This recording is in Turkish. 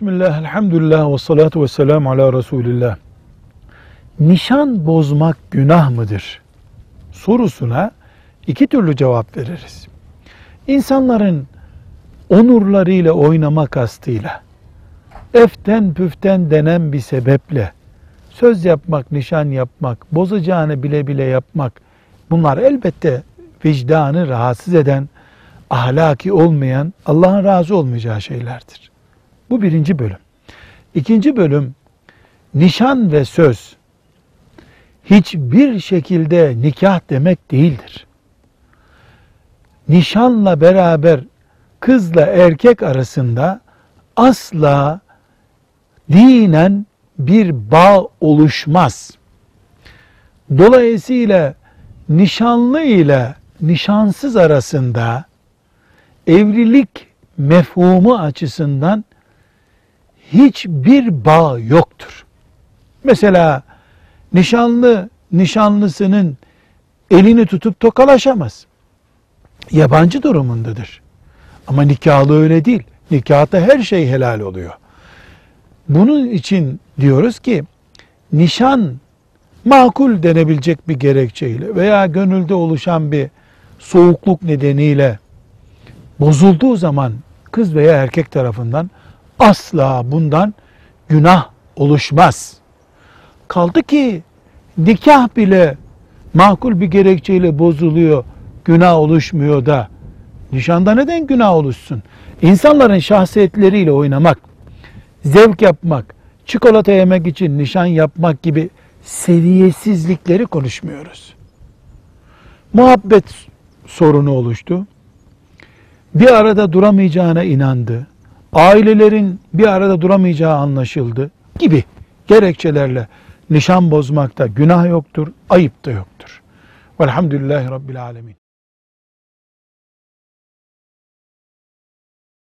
Bismillah, elhamdülillah ve salatu ve selamu ala Resulillah. Nişan bozmak günah mıdır? Sorusuna iki türlü cevap veririz. İnsanların onurlarıyla oynama kastıyla, eften püften denen bir sebeple, söz yapmak, nişan yapmak, bozacağını bile bile yapmak, bunlar elbette vicdanı rahatsız eden, ahlaki olmayan, Allah'ın razı olmayacağı şeylerdir. Bu birinci bölüm. İkinci bölüm, nişan ve söz hiçbir şekilde nikah demek değildir. Nişanla beraber kızla erkek arasında asla dinen bir bağ oluşmaz. Dolayısıyla nişanlı ile nişansız arasında evlilik mefhumu açısından hiçbir bağ yoktur. Mesela nişanlı nişanlısının elini tutup tokalaşamaz. Yabancı durumundadır. Ama nikahlı öyle değil. Nikahta her şey helal oluyor. Bunun için diyoruz ki nişan makul denebilecek bir gerekçeyle veya gönülde oluşan bir soğukluk nedeniyle bozulduğu zaman kız veya erkek tarafından asla bundan günah oluşmaz. Kaldı ki nikah bile makul bir gerekçeyle bozuluyor, günah oluşmuyor da nişanda neden günah oluşsun? İnsanların şahsiyetleriyle oynamak, zevk yapmak, çikolata yemek için nişan yapmak gibi seviyesizlikleri konuşmuyoruz. Muhabbet sorunu oluştu. Bir arada duramayacağına inandı. Ailelerin bir arada duramayacağı anlaşıldı gibi gerekçelerle nişan bozmakta günah yoktur, ayıp da yoktur. Velhamdülillahi Rabbil Alemin.